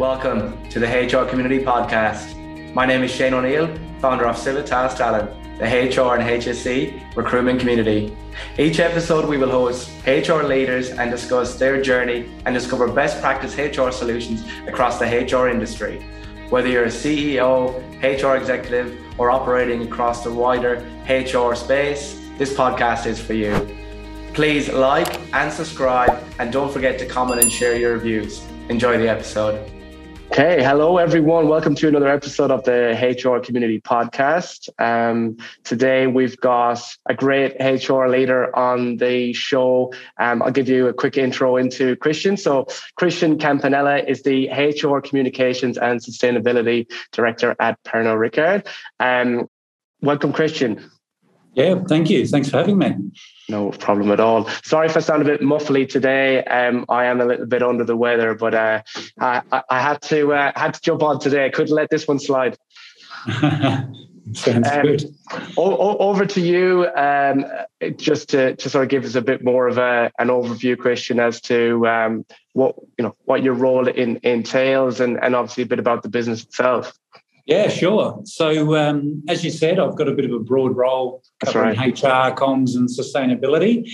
Welcome to the HR Community Podcast. My name is Shane O'Neill, founder of Civitas Talent, the HR and HSE recruitment community. Each episode, we will host HR leaders and discuss their journey and discover best practice HR solutions across the HR industry. Whether you're a CEO, HR executive, or operating across the wider HR space, this podcast is for you. Please like and subscribe, and don't forget to comment and share your reviews. Enjoy the episode. Okay, hello everyone. Welcome to another episode of the HR Community Podcast. Um, today we've got a great HR leader on the show. Um, I'll give you a quick intro into Christian. So, Christian Campanella is the HR Communications and Sustainability Director at Pernod Ricard. Um, welcome, Christian. Yeah, thank you. Thanks for having me. No problem at all. Sorry if I sound a bit muffly today. Um, I am a little bit under the weather, but uh, I, I, had to uh, had to jump on today. I couldn't let this one slide. Sounds um, good. O- over to you, um, just to, to sort of give us a bit more of a, an overview, Christian, as to um, what you know what your role in, entails, and, and obviously a bit about the business itself. Yeah, sure. So, um, as you said, I've got a bit of a broad role covering right. HR, comms, and sustainability.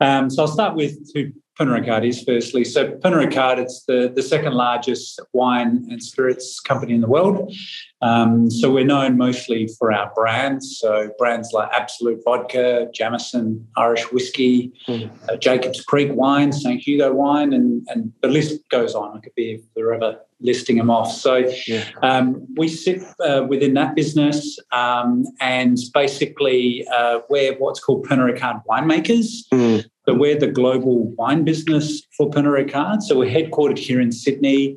Um, so, I'll start with who Pernod is firstly. So, Pernod Ricard, it's the, the second largest wine and spirits company in the world. Um, so, we're known mostly for our brands. So, brands like Absolut Vodka, Jameson, Irish Whiskey, mm. uh, Jacob's Creek Wine, St. Hugo Wine, and, and the list goes on. I could be forever listing them off. So yeah. um, we sit uh, within that business um, and basically uh, we're what's called Pernod Ricard winemakers. Mm. So we're the global wine business for Pernod Ricard. So we're headquartered here in Sydney.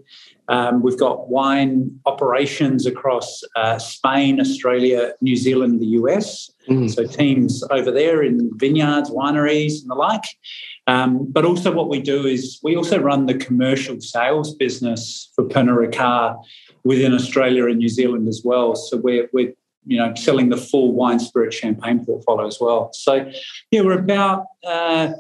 Um, we've got wine operations across uh, Spain, Australia, New Zealand, the US. Mm. So teams over there in vineyards, wineries, and the like. Um, but also, what we do is we also run the commercial sales business for Pernod Ricard within Australia and New Zealand as well. So we're, we're you know selling the full wine, spirit, champagne portfolio as well. So yeah, we're about uh,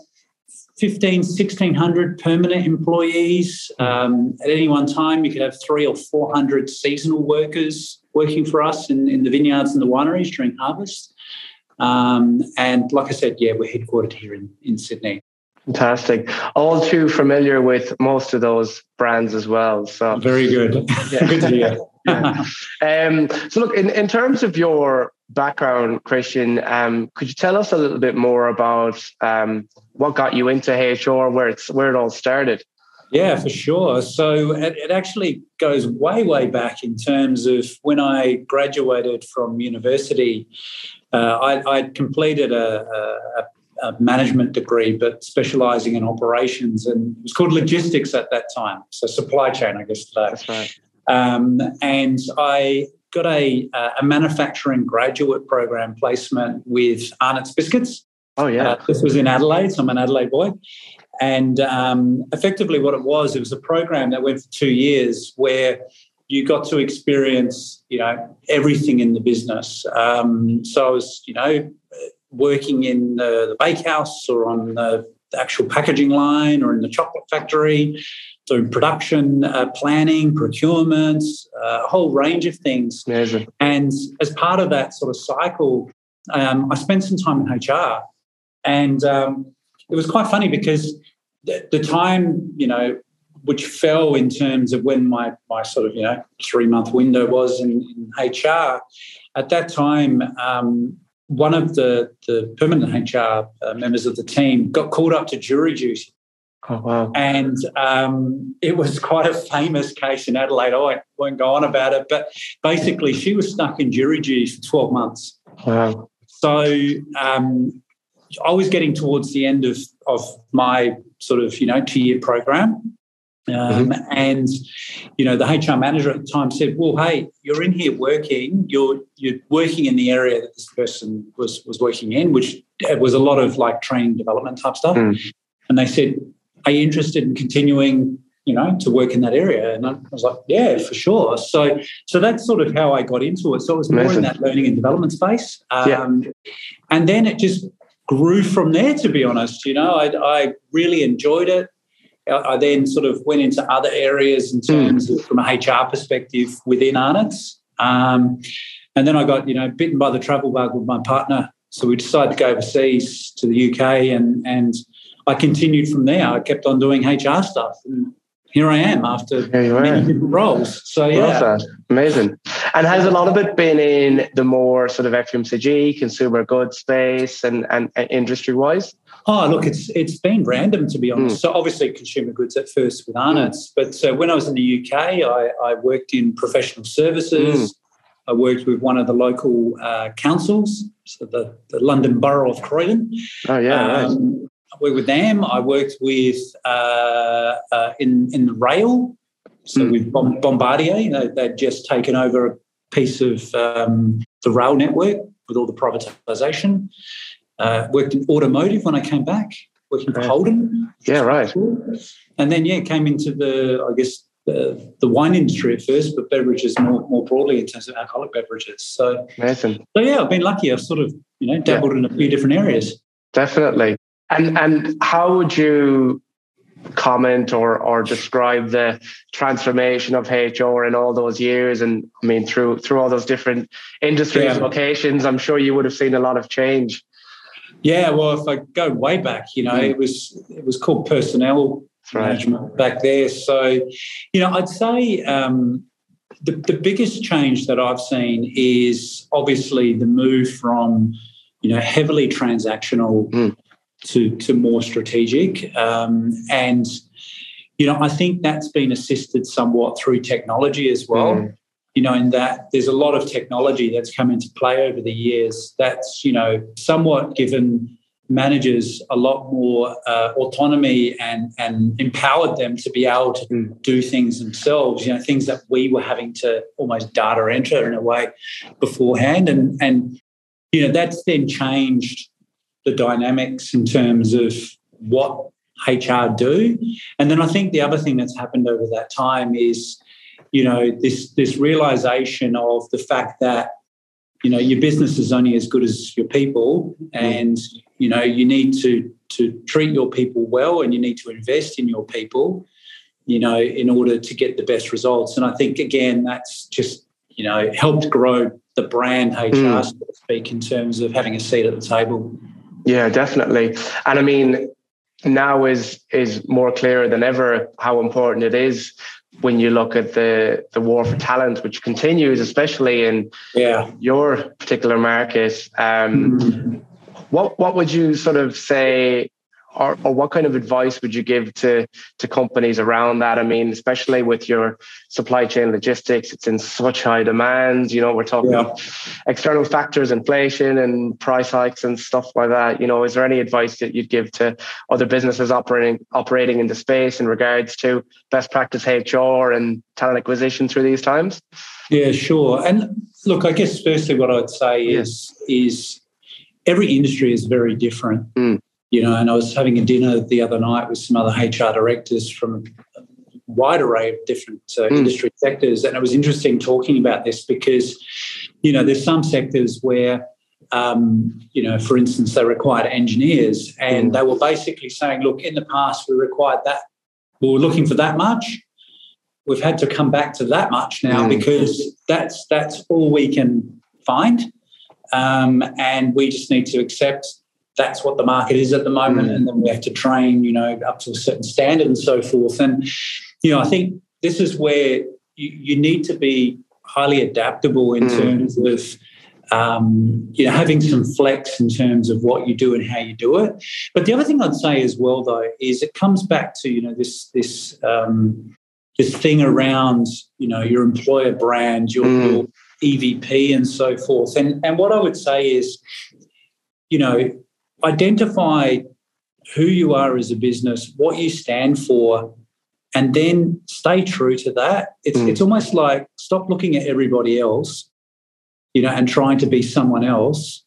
15, 1600 permanent employees. Um, at any one time, you could have three or 400 seasonal workers working for us in, in the vineyards and the wineries during harvest. Um, and like I said, yeah, we're headquartered here in, in Sydney. Fantastic. All too familiar with most of those brands as well. So very good. Yeah. good to hear. Yeah. um, so look, in, in terms of your background, Christian, um, could you tell us a little bit more about um, what got you into HR, where it's where it all started? Yeah, for sure. So it, it, actually goes way, way back in terms of when I graduated from university. Uh, I, would completed a, a, a management degree, but specializing in operations. And it was called logistics at that time. So supply chain, I guess today. That's right. Um, and I got a, a manufacturing graduate program placement with Arnott's Biscuits. Oh, yeah. Uh, this was in Adelaide, so I'm an Adelaide boy. And um, effectively, what it was, it was a program that went for two years where you got to experience, you know, everything in the business. Um, so I was, you know, working in the, the bakehouse or on the, the, actual packaging line or in the chocolate factory, doing production uh, planning, procurement, uh, a whole range of things. Amazing. And as part of that sort of cycle, um, I spent some time in HR. And um, it was quite funny because the, the time, you know, which fell in terms of when my, my sort of, you know, three month window was in, in HR. At that time, um, one of the, the permanent HR uh, members of the team got called up to jury duty. Oh, wow. And um, it was quite a famous case in Adelaide. I won't go on about it, but basically, she was stuck in jury duty for 12 months. Wow. So um, I was getting towards the end of, of my sort of, you know, two year program. Um, mm-hmm. And you know, the HR manager at the time said, "Well, hey, you're in here working. You're you're working in the area that this person was was working in, which was a lot of like training development type stuff." Mm. And they said, "Are you interested in continuing?" You know, to work in that area, and I was like, "Yeah, for sure." So, so that's sort of how I got into it. So it was more Amazing. in that learning and development space, um, yeah. and then it just grew from there. To be honest, you know, I, I really enjoyed it I then sort of went into other areas in hmm. terms mm. of from a HR perspective within Arnott's. Um, and then I got, you know, bitten by the travel bug with my partner. So we decided to go overseas to the UK and, and I continued from there. I kept on doing HR stuff. And here I am after many different roles. So yeah. Amazing. And has a lot of it been in the more sort of FMCG, consumer goods space and, and, and industry wise? Oh, look, it's it's been random to be honest. Mm. So obviously consumer goods at first with Arnott's, but uh, when I was in the UK, I, I worked in professional services. Mm. I worked with one of the local uh, councils, so the, the London Borough of Croydon. Oh yeah, um. I worked with them. I worked with uh, uh in in the rail, so mm. with Bombardier. They, they'd just taken over a piece of um, the rail network with all the privatisation. Uh, worked in automotive when I came back, working for Holden. Yeah, right. And then yeah, came into the I guess the, the wine industry at first, but beverages more more broadly in terms of alcoholic beverages. So Amazing. So yeah, I've been lucky. I've sort of you know dabbled yeah. in a few different areas. Definitely. And and how would you comment or or describe the transformation of HR in all those years and I mean through through all those different industries yeah. locations I'm sure you would have seen a lot of change yeah, well, if I go way back, you know, mm. it was it was called personnel right. management back there. So, you know, I'd say um, the the biggest change that I've seen is obviously the move from you know heavily transactional mm. To to more strategic, um, and you know, I think that's been assisted somewhat through technology as well. Mm you know, in that there's a lot of technology that's come into play over the years that's, you know, somewhat given managers a lot more uh, autonomy and, and empowered them to be able to mm. do things themselves, you know, things that we were having to almost data enter in a way beforehand. And, and you know, that's then changed the dynamics in terms of what HR do. And then I think the other thing that's happened over that time is you know this this realization of the fact that you know your business is only as good as your people and you know you need to to treat your people well and you need to invest in your people you know in order to get the best results and i think again that's just you know helped grow the brand hr mm. so to speak in terms of having a seat at the table yeah definitely and i mean now is is more clear than ever how important it is when you look at the the war for talent, which continues, especially in yeah. your particular market, um, mm-hmm. what what would you sort of say or, or what kind of advice would you give to to companies around that? I mean, especially with your supply chain logistics, it's in such high demand. You know, we're talking yeah. external factors, inflation, and price hikes and stuff like that. You know, is there any advice that you'd give to other businesses operating operating in the space in regards to best practice HR and talent acquisition through these times? Yeah, sure. And look, I guess firstly, what I'd say is is every industry is very different. Mm you know, and I was having a dinner the other night with some other HR directors from a wide array of different uh, mm. industry sectors, and it was interesting talking about this because, you know, there's some sectors where, um, you know, for instance, they required engineers, and mm. they were basically saying, look, in the past we required that, we were looking for that much. We've had to come back to that much now mm. because that's that's all we can find, um, and we just need to accept that's what the market is at the moment. Mm. And then we have to train, you know, up to a certain standard and so forth. And, you know, I think this is where you, you need to be highly adaptable in mm. terms of, um, you know, having some flex in terms of what you do and how you do it. But the other thing I'd say as well, though, is it comes back to, you know, this, this, um, this thing around, you know, your employer brand, your, mm. your EVP and so forth. And, and what I would say is, you know, identify who you are as a business, what you stand for, and then stay true to that. It's mm. it's almost like stop looking at everybody else, you know, and trying to be someone else,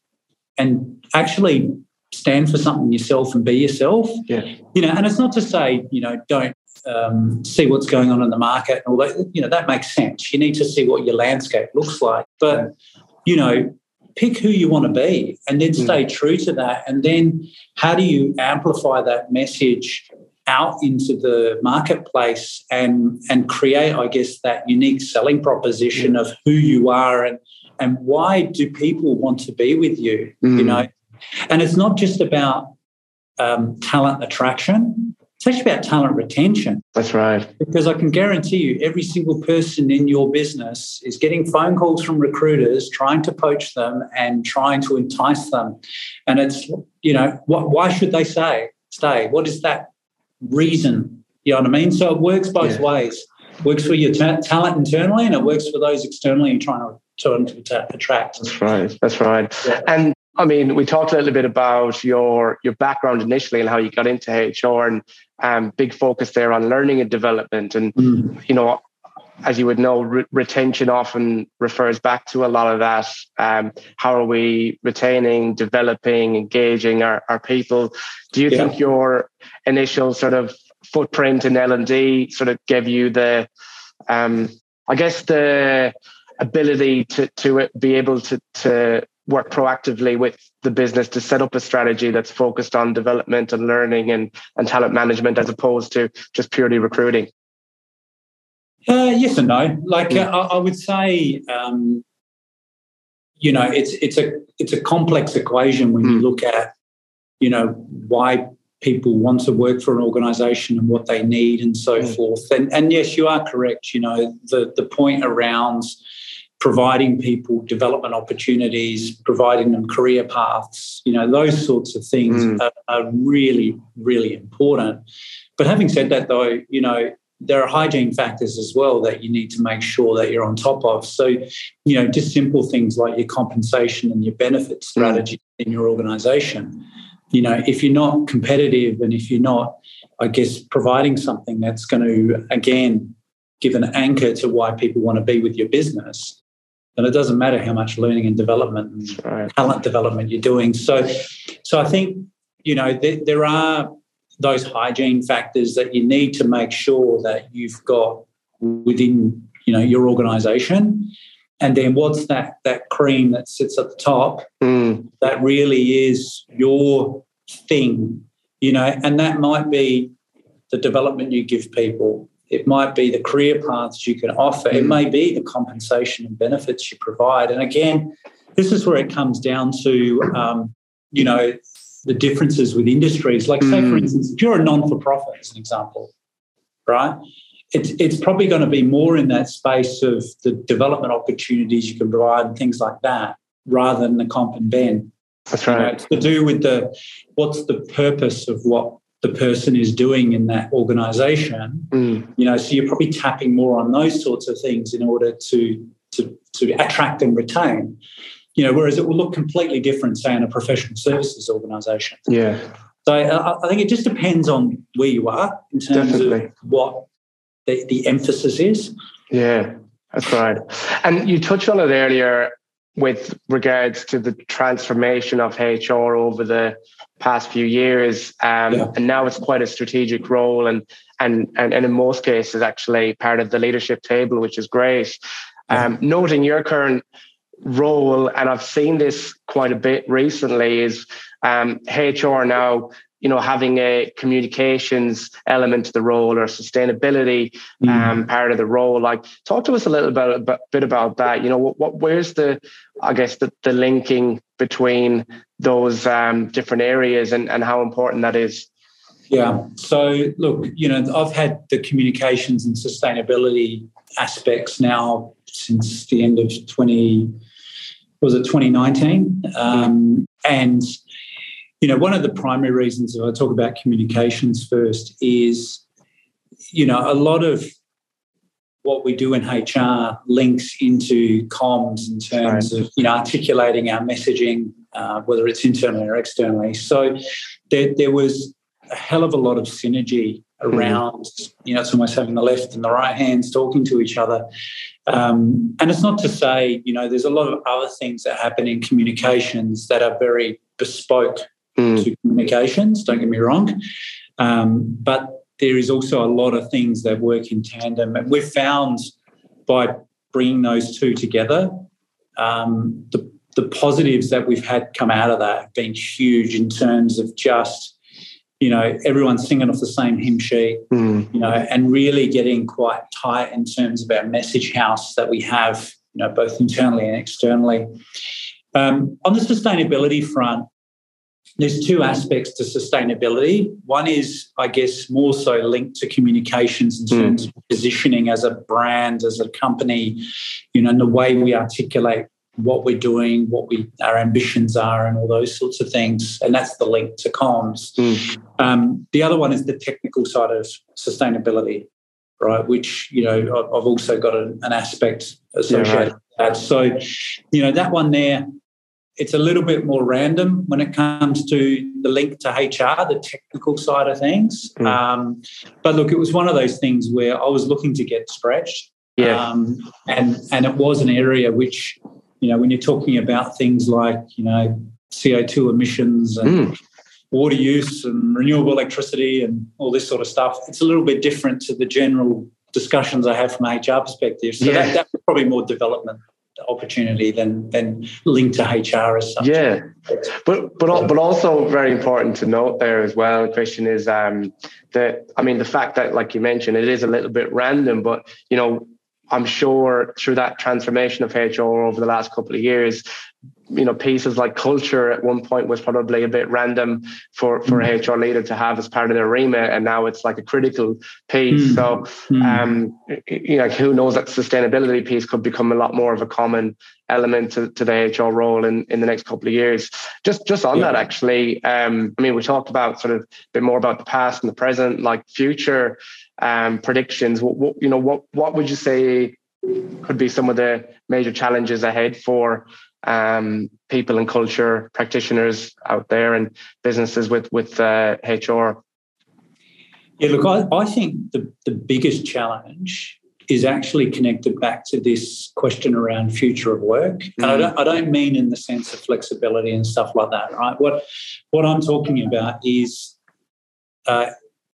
and actually stand for something yourself and be yourself. Yeah. You know, and it's not to say you know don't um, see what's going on in the market and all that. You know, that makes sense. You need to see what your landscape looks like, but you know, pick who you want to be and then hmm. stay true to that. And then how do you amplify that message out into the marketplace and and create, I guess, that unique selling proposition of who you are and and why do people want to be with you? Mm. You know, and it's not just about um, talent attraction. It's actually about talent retention. That's right. Because I can guarantee you, every single person in your business is getting phone calls from recruiters trying to poach them and trying to entice them. And it's, you know, what, why should they say stay? What is that reason? You know what I mean? So it works both yeah. ways. It works for your ta- talent internally, and it works for those externally you're trying to, to, to attract. That's right. That's right. Yeah. And I mean, we talked a little bit about your your background initially and how you got into HR, and um, big focus there on learning and development. And mm. you know, as you would know, re- retention often refers back to a lot of that. Um, how are we retaining, developing, engaging our, our people? Do you yeah. think your initial sort of footprint in L and D sort of gave you the, um, I guess the ability to to be able to to work proactively with the business to set up a strategy that's focused on development and learning and, and talent management as opposed to just purely recruiting? Uh, yes and no. Like uh, I, I, would say, um, you know, it's it's a it's a complex equation when mm. you look at, you know, why people want to work for an organisation and what they need and so mm. forth. And and yes, you are correct. You know, the the point around providing people development opportunities, providing them career paths, you know, those sorts of things mm. are, are, really, really important. But having said that, though, you know, there are hygiene factors as well that you need to make sure that you're on top of. So, you know, just simple things like your compensation and your benefit mm. strategy mm. in your organization. You know, if you're not competitive and if you're not, I guess, providing something that's going to, again, give an anchor to why people want to be with your business, and it doesn't matter how much learning and development and right. talent development you're doing. So, so I think you know there, there are those hygiene factors that you need to make sure that you've got within you know your organisation. And then what's that that cream that sits at the top mm. that really is your thing, you know, and that might be the development you give people it might be the career paths you can offer. Mm. It may be the compensation and benefits you provide. And again, this is where it comes down to, um, you know, the differences with industries. Like, say, mm. for instance, if you're a non for profit, as an example, right? It's, it's probably going to be more in that space of the development opportunities you can provide and things like that rather than the comp and ben. That's right. You know, it's to do with the what's the purpose of what the person is doing in that organization mm. you know so you're probably tapping more on those sorts of things in order to to to attract and retain. You know whereas it will look completely different say in a professional services organization. Yeah. So I, I think it just depends on where you are in terms Definitely. of what the, the emphasis is. Yeah that's right. And you touched on it earlier with regards to the transformation of HR over the past few years, um, yeah. and now it's quite a strategic role, and, and and and in most cases, actually part of the leadership table, which is great. Um, noting your current role, and I've seen this quite a bit recently, is um, HR now you know having a communications element to the role or sustainability mm. um, part of the role. Like talk to us a little bit, a bit about that. You know what, what where's the i guess the, the linking between those um, different areas and, and how important that is? Yeah. So look you know i've had the communications and sustainability aspects now since the end of 20 was it 2019 um, and you know, one of the primary reasons I talk about communications first is, you know, a lot of what we do in HR links into comms in terms right. of, you know, articulating our messaging, uh, whether it's internally or externally. So there, there was a hell of a lot of synergy mm-hmm. around, you know, it's almost having the left and the right hands talking to each other. Um, and it's not to say, you know, there's a lot of other things that happen in communications that are very bespoke mm. to communications, don't get me wrong. Um, but there is also a lot of things that work in tandem. And we've found by bringing those two together, um, the, the positives that we've had come out of that have been huge in terms of just you know, everyone singing off the same hymn sheet, mm. you know, and really getting quite tight in terms of our message house that we have, you know, both internally and externally. Um, on the sustainability front, there's two aspects to sustainability. One is, I guess, more so linked to communications in hmm. terms mm. of positioning as a brand, as a company, you know, and the way we articulate what we're doing, what we our ambitions are, and all those sorts of things. And that's the link to comms. Mm. Um, the other one is the technical side of sustainability, right? Which you know I've also got an, an aspect associated yeah, right. with that. So, you know, that one there. It's a little bit more random when it comes to the link to HR, the technical side of things. Mm. Um, but look, it was one of those things where I was looking to get stretched. Yeah. Um, and and it was an area which you know, when you're talking about things like, you know, CO2 emissions and mm. water use and renewable electricity and all this sort of stuff, it's a little bit different to the general discussions I have from an HR perspective. So yeah. that, that's probably more development opportunity than than linked to HR as such. Yeah, but but but also very important to note there as well, Christian, is um, that I mean the fact that like you mentioned, it is a little bit random, but you know I'm sure through that transformation of HR over the last couple of years, you know, pieces like culture at one point was probably a bit random for, for mm. HR leader to have as part of their remit. And now it's like a critical piece. Mm. So, mm. um, you know, who knows that sustainability piece could become a lot more of a common element to, to the HR role in, in the next couple of years. Just, just on yeah. that, actually, um, I mean, we talked about sort of a bit more about the past and the present, like future um, predictions. What, what, you know, what what would you say could be some of the major challenges ahead for um, people and culture practitioners out there and businesses with with uh, HR? Yeah, look, I, I think the, the biggest challenge is actually connected back to this question around future of work. And I, mm. don't, I don't mean in the sense of flexibility and stuff like that, right? What, what I'm talking about is uh,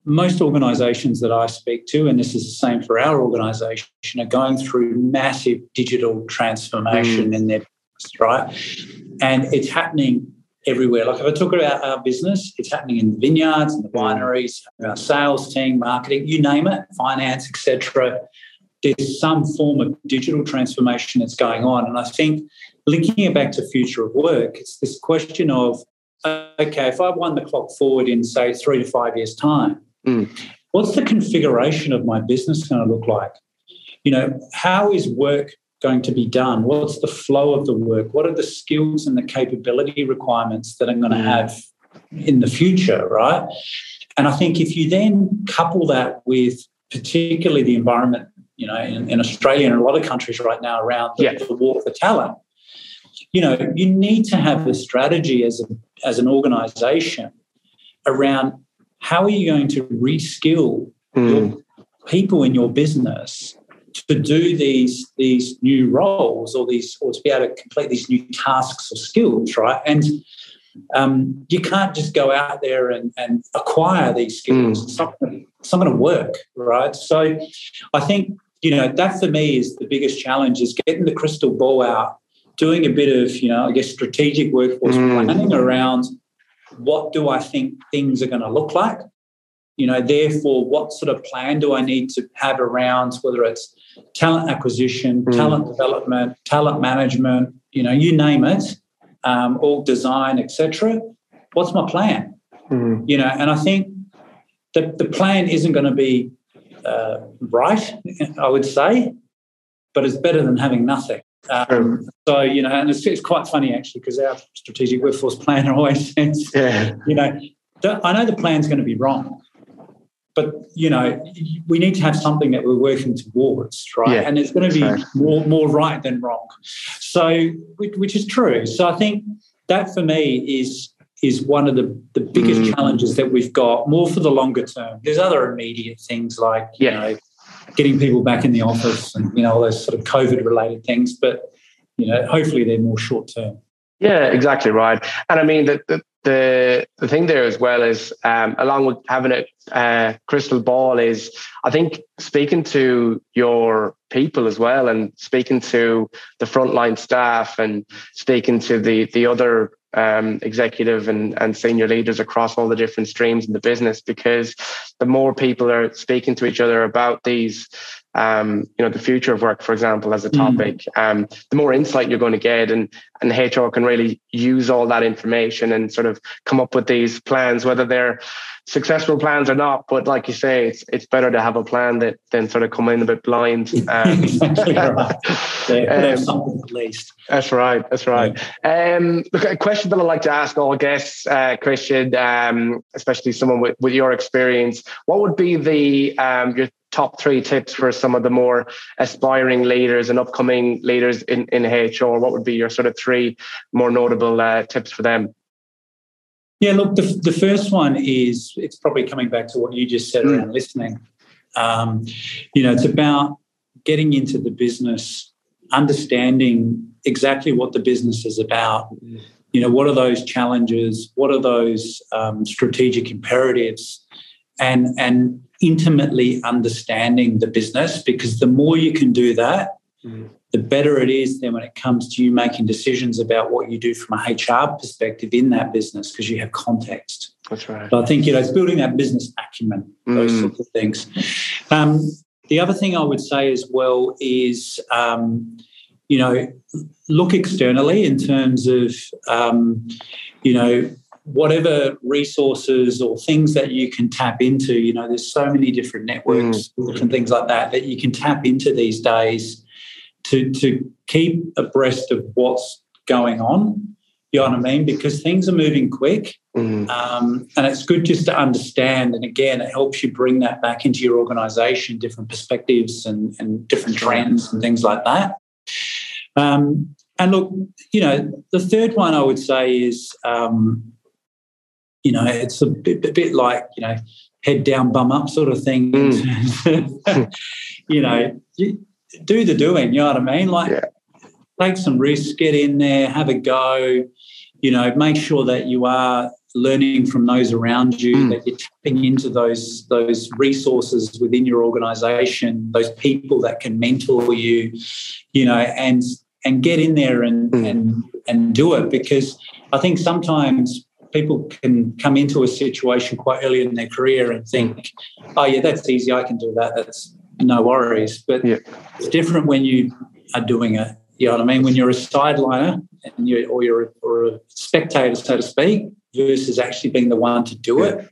most organizations that I speak to, and this is the same for our organization, are going through massive digital transformation mm. in their business, right? And it's happening everywhere. Like if I talk about our business, it's happening in the vineyards and the wineries, our sales team, marketing, you name it, finance, etc. There's some form of digital transformation that's going on. And I think linking it back to future of work, it's this question of okay, if I won the clock forward in, say, three to five years' time, Mm. What's the configuration of my business going to look like? You know, how is work going to be done? What's the flow of the work? What are the skills and the capability requirements that I'm going to mm. have in the future, right? And I think if you then couple that with particularly the environment, you know, in, in Australia and a lot of countries right now around the, yeah. the war for talent, you know, you need to have a strategy as, a, as an organization around how are you going to reskill mm. your people in your business to do these these new roles or these or to be able to complete these new tasks or skills, right? And um, you can't just go out there and, and acquire these skills. Mm. It's, not gonna, it's not going to work, right? So I think you know that for me is the biggest challenge is getting the crystal ball out, doing a bit of you know I guess strategic workforce mm. planning around what do I think things are going to look like? You know, therefore, what sort of plan do I need to have around whether it's talent acquisition, mm. talent development, talent management, you know, you name it, um, org design, etc. What's my plan? Mm. You know, and I think the, the plan isn't going to be uh, right, I would say, but it's better than having nothing. Um, so you know, and it's, it's quite funny actually because our strategic workforce planner always says, yeah. you know, I know the plan's going to be wrong, but you know, we need to have something that we're working towards, right? Yeah, and it's going to be right. more more right than wrong. So, which is true. So I think that for me is is one of the, the biggest mm. challenges that we've got more for the longer term. There's other immediate things like, you yeah. know, getting people back in the office and you know all those sort of COVID related things. But you know, hopefully they're more short term. Yeah, exactly right. And I mean the the the, the thing there as well is um, along with having a uh, crystal ball is I think speaking to your people as well and speaking to the frontline staff and speaking to the the other um, executive and, and senior leaders across all the different streams in the business because the more people are speaking to each other about these um, you know, the future of work, for example, as a mm. topic, mm. um, the more insight you're going to get, and and HR can really use all that information and sort of come up with these plans, whether they're successful plans or not. But like you say, it's it's better to have a plan that than sort of come in a bit blind. Um, exactly right. Yeah, um, at least. That's right. That's right. Yeah. Um, look, a question that I like to ask all guests, uh, Christian, um, especially someone with, with your experience, what would be the um, your top three tips for some of the more aspiring leaders and upcoming leaders in, in HR? What would be your sort of three more notable uh, tips for them? Yeah, look, the, the first one is it's probably coming back to what you just said mm. around listening. Um, you know, it's about getting into the business, understanding exactly what the business is about. Mm. You know, what are those challenges? What are those um, strategic imperatives? And and intimately understanding the business because the more you can do that, mm. the better it is then when it comes to you making decisions about what you do from a HR perspective in that business because you have context. That's right. So I think you know it's building that business acumen, those mm. sorts of things. Um, the other thing I would say as well is, um, you know, look externally in terms of, um, you know, whatever resources or things that you can tap into, you know, there's so many different networks mm. and things like that that you can tap into these days to to keep abreast of what's going on. You know what I mean? Because things are moving quick, mm. um, and it's good just to understand. And again, it helps you bring that back into your organisation, different perspectives and, and different trends and things like that. Um, and look, you know, the third one I would say is um, you know, it's a bit, a bit like, you know, head down, bum up sort of thing. Mm. you know, do the doing, you know what I mean? Like, yeah. take some risks, get in there, have a go, you know, make sure that you are learning from those around you, mm. that you're tapping into those, those resources within your organization, those people that can mentor you, you know, and and get in there and mm. and and do it because I think sometimes people can come into a situation quite early in their career and think, oh, yeah, that's easy. I can do that. That's no worries. But yeah. it's different when you are doing it. You know what I mean? When you're a sideliner and you or you're a, or a spectator, so to speak, versus actually being the one to do yeah. it,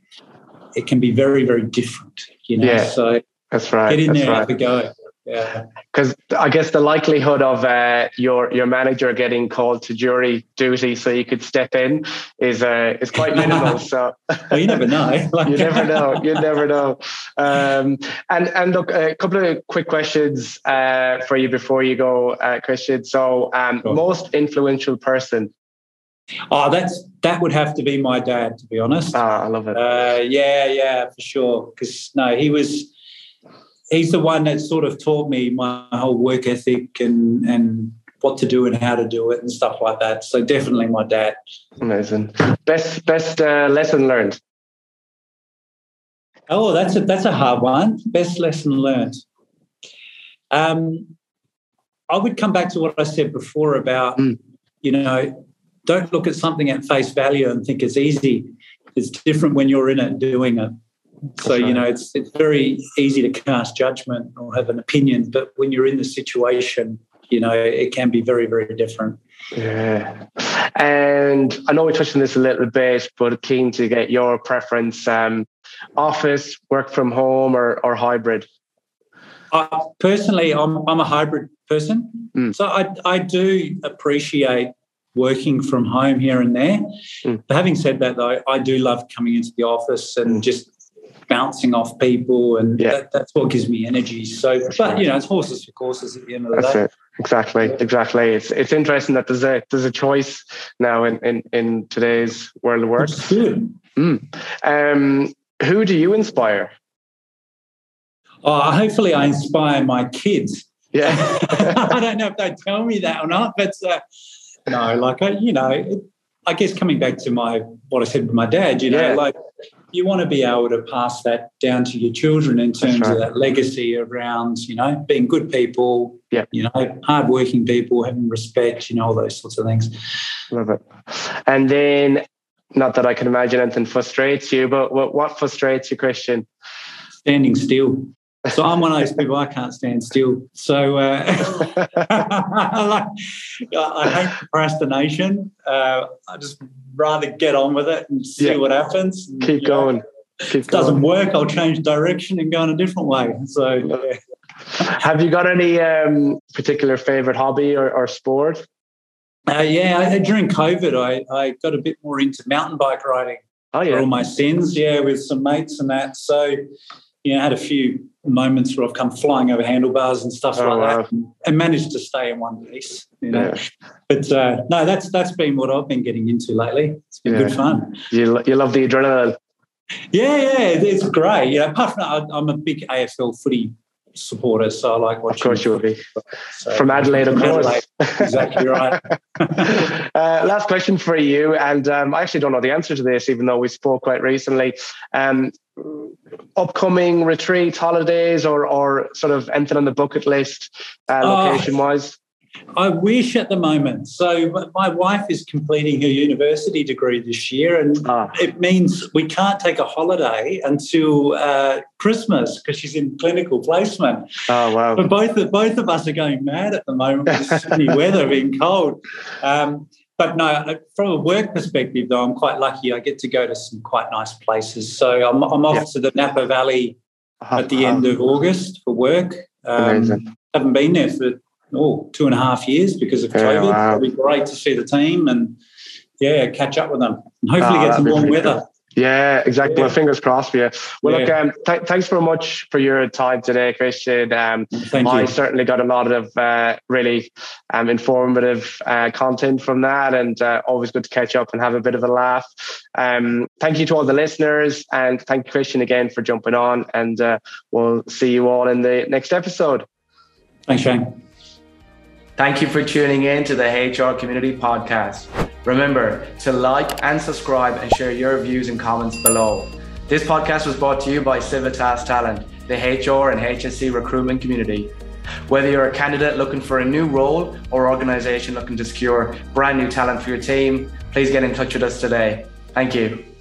it can be very, very different. You know, yeah, so that's right. Get in that's there, right. have a go. Yeah, because I guess the likelihood of uh, your your manager getting called to jury duty so you could step in is uh, is quite minimal. so well, you never know. you never know. You never know. Um, and and look, a couple of quick questions uh, for you before you go, uh, Christian. So, um, sure. most influential person. Oh, that's that would have to be my dad, to be honest. Ah, I love it. Uh, yeah, yeah, for sure. Because no, he was he's the one that sort of taught me my whole work ethic and and what to do and how to do it and stuff like that. So definitely my dad. Amazing. Best best uh, lesson learned. Oh, that's a that's a hard one. Best lesson learned. Um, I would come back to what I said before about mm. you know don't look at something at face value and think it's easy. It's different when you're in it doing it. So you know, it's it's very easy to cast judgment or have an opinion, but when you're in the situation, you know, it can be very very different. Yeah, and I know we touched on this a little bit, but keen to get your preference: um, office, work from home, or or hybrid. Uh, personally, I'm I'm a hybrid person, mm. so I I do appreciate working from home here and there. Mm. But having said that, though, I do love coming into the office and mm. just bouncing off people, and yeah. that, that's what gives me energy. So, that's but right. you know, it's horses for courses at the end of the that's day. It. Exactly, exactly. It's it's interesting that there's a there's a choice now in in, in today's world of work. Mm. Um, who do you inspire? Oh, hopefully, I inspire my kids. Yeah, I don't know if they tell me that or not, but uh, no, like I, you know, I guess coming back to my what I said with my dad, you know, yeah. like you want to be able to pass that down to your children in terms right. of that legacy around, you know, being good people, yeah. you know, hardworking people, having respect, you know, all those sorts of things. Love it. And then, not that I can imagine anything frustrates you, but what, what frustrates you, Christian? Standing still. So I'm one of those people I can't stand still. So uh, I, like, I hate procrastination. Uh, I just rather get on with it and see yeah. what happens. And, Keep going. Know, Keep if it doesn't work, I'll change direction and go in a different way. So, yeah. have you got any um, particular favorite hobby or, or sport? Uh, yeah, I, during COVID, I, I got a bit more into mountain bike riding. Oh yeah, for all my sins, yeah, with some mates and that. So, you know, had a few moments where I've come flying over handlebars and stuff oh, like wow. that, and, and, managed to stay in one piece. You know, yeah. but uh, no, that's that's been what I've been getting into lately. It's been yeah. good fun. You you love the adrenaline. Yeah, yeah, it's great. You know, apart from that, I'm a big AFL footy supporter, so I like watching. Of course, you will be so, from Adelaide, of course. Adelaide. exactly right. uh, last question for you, and um, I actually don't know the answer to this, even though we spoke quite recently. Um, upcoming retreat, holidays, or or sort of anything on the bucket list, uh, location wise. I wish at the moment. So my wife is completing her university degree this year, and ah. it means we can't take a holiday until uh, Christmas because she's in clinical placement. Oh wow! But both of, both of us are going mad at the moment with the sunny weather, being cold. Um, but no, from a work perspective, though, I'm quite lucky. I get to go to some quite nice places. So I'm, I'm off to the Napa Valley uh-huh. at the end of August for work. Um, haven't been there for oh, two and a half years because of COVID. wow. It'll be great to see the team and yeah, catch up with them and hopefully oh, get some warm weather. Cool. Yeah, exactly. Yeah. fingers crossed for you. Well, yeah. look, um, th- thanks very much for your time today, Christian. Um, Thank I you. certainly got a lot of uh, really um, informative uh, content from that, and uh, always good to catch up and have a bit of a laugh. Um, thank you to all the listeners, and thank you, Christian, again for jumping on. And uh, we'll see you all in the next episode. Thanks, Shane. Thank you for tuning in to the HR Community Podcast. Remember to like and subscribe and share your views and comments below. This podcast was brought to you by Civitas Talent, the HR and HSE recruitment community. Whether you're a candidate looking for a new role or organization looking to secure brand new talent for your team, please get in touch with us today. Thank you.